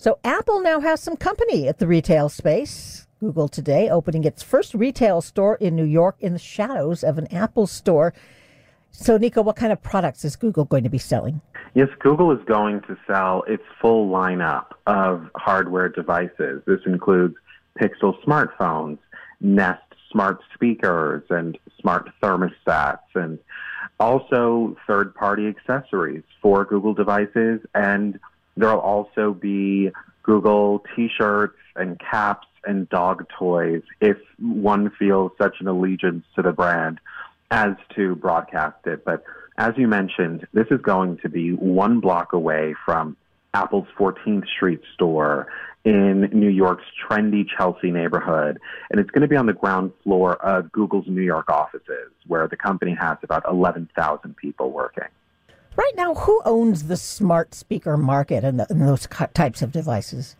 So Apple now has some company at the retail space. Google today opening its first retail store in New York in the shadows of an Apple store. So, Nico, what kind of products is Google going to be selling? Yes, Google is going to sell its full lineup of hardware devices. This includes Pixel smartphones, Nest smart speakers, and smart thermostats, and also third party accessories for Google devices and There'll also be Google t-shirts and caps and dog toys if one feels such an allegiance to the brand as to broadcast it. But as you mentioned, this is going to be one block away from Apple's 14th Street store in New York's trendy Chelsea neighborhood. And it's going to be on the ground floor of Google's New York offices, where the company has about 11,000 people working. Right now, who owns the smart speaker market and, the, and those types of devices?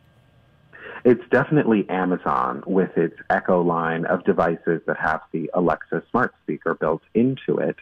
It's definitely Amazon with its Echo line of devices that have the Alexa smart speaker built into it.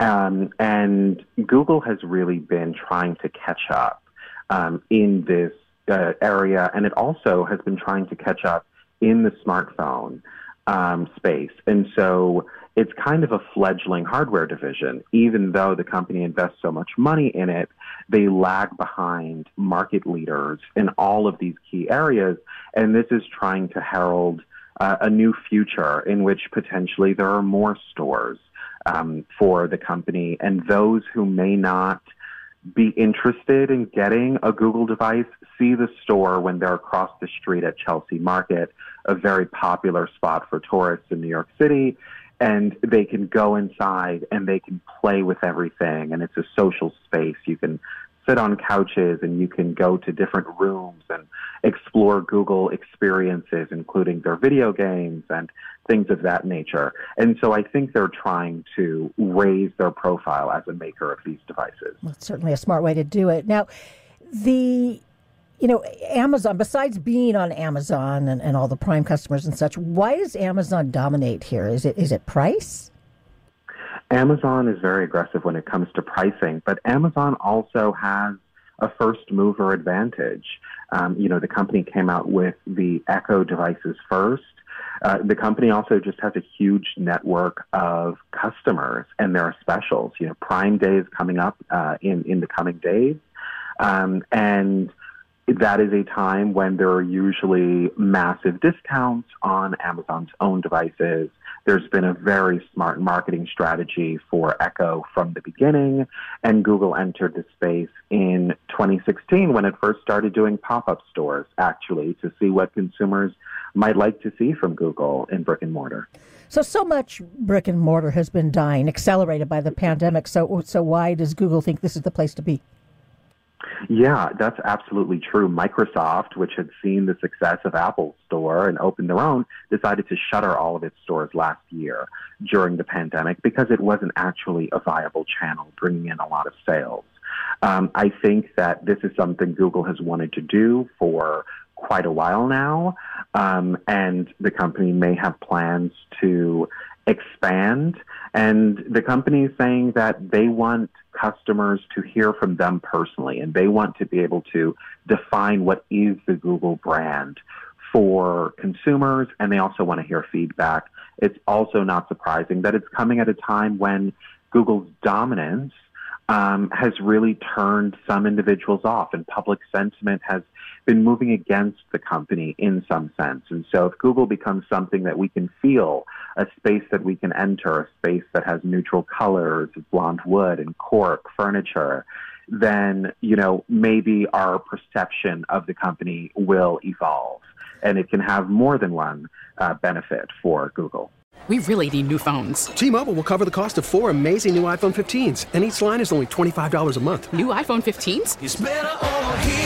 Um, and Google has really been trying to catch up um, in this uh, area, and it also has been trying to catch up in the smartphone um, space. And so it's kind of a fledgling hardware division. Even though the company invests so much money in it, they lag behind market leaders in all of these key areas. And this is trying to herald uh, a new future in which potentially there are more stores um, for the company. And those who may not be interested in getting a Google device see the store when they're across the street at Chelsea Market, a very popular spot for tourists in New York City and they can go inside and they can play with everything and it's a social space. You can sit on couches and you can go to different rooms and explore google experiences including their video games and things of that nature and so i think they're trying to raise their profile as a maker of these devices well, it's certainly a smart way to do it now the you know, Amazon, besides being on Amazon and, and all the prime customers and such, why does Amazon dominate here? Is it is it price? Amazon is very aggressive when it comes to pricing, but Amazon also has a first mover advantage. Um, you know, the company came out with the Echo devices first. Uh, the company also just has a huge network of customers, and there are specials. You know, Prime Day is coming up uh, in in the coming days, um, and that is a time when there are usually massive discounts on Amazon's own devices. There's been a very smart marketing strategy for Echo from the beginning, and Google entered the space in 2016 when it first started doing pop up stores, actually, to see what consumers might like to see from Google in brick and mortar. So, so much brick and mortar has been dying, accelerated by the pandemic. So, so why does Google think this is the place to be? Yeah, that's absolutely true. Microsoft, which had seen the success of Apple's store and opened their own, decided to shutter all of its stores last year during the pandemic because it wasn't actually a viable channel bringing in a lot of sales. Um, I think that this is something Google has wanted to do for quite a while now, um, and the company may have plans to expand. And the company is saying that they want customers to hear from them personally, and they want to be able to define what is the Google brand for consumers, and they also want to hear feedback. It's also not surprising that it's coming at a time when Google's dominance um, has really turned some individuals off, and public sentiment has been moving against the company in some sense. And so, if Google becomes something that we can feel, a space that we can enter, a space that has neutral colors, blonde wood and cork furniture, then you know maybe our perception of the company will evolve, and it can have more than one uh, benefit for Google. We really need new phones. T-Mobile will cover the cost of four amazing new iPhone 15s, and each line is only $25 a month. New iPhone 15s?